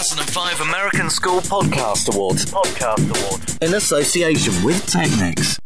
2005 American School Podcast Awards. Podcast Awards. In association with Technics.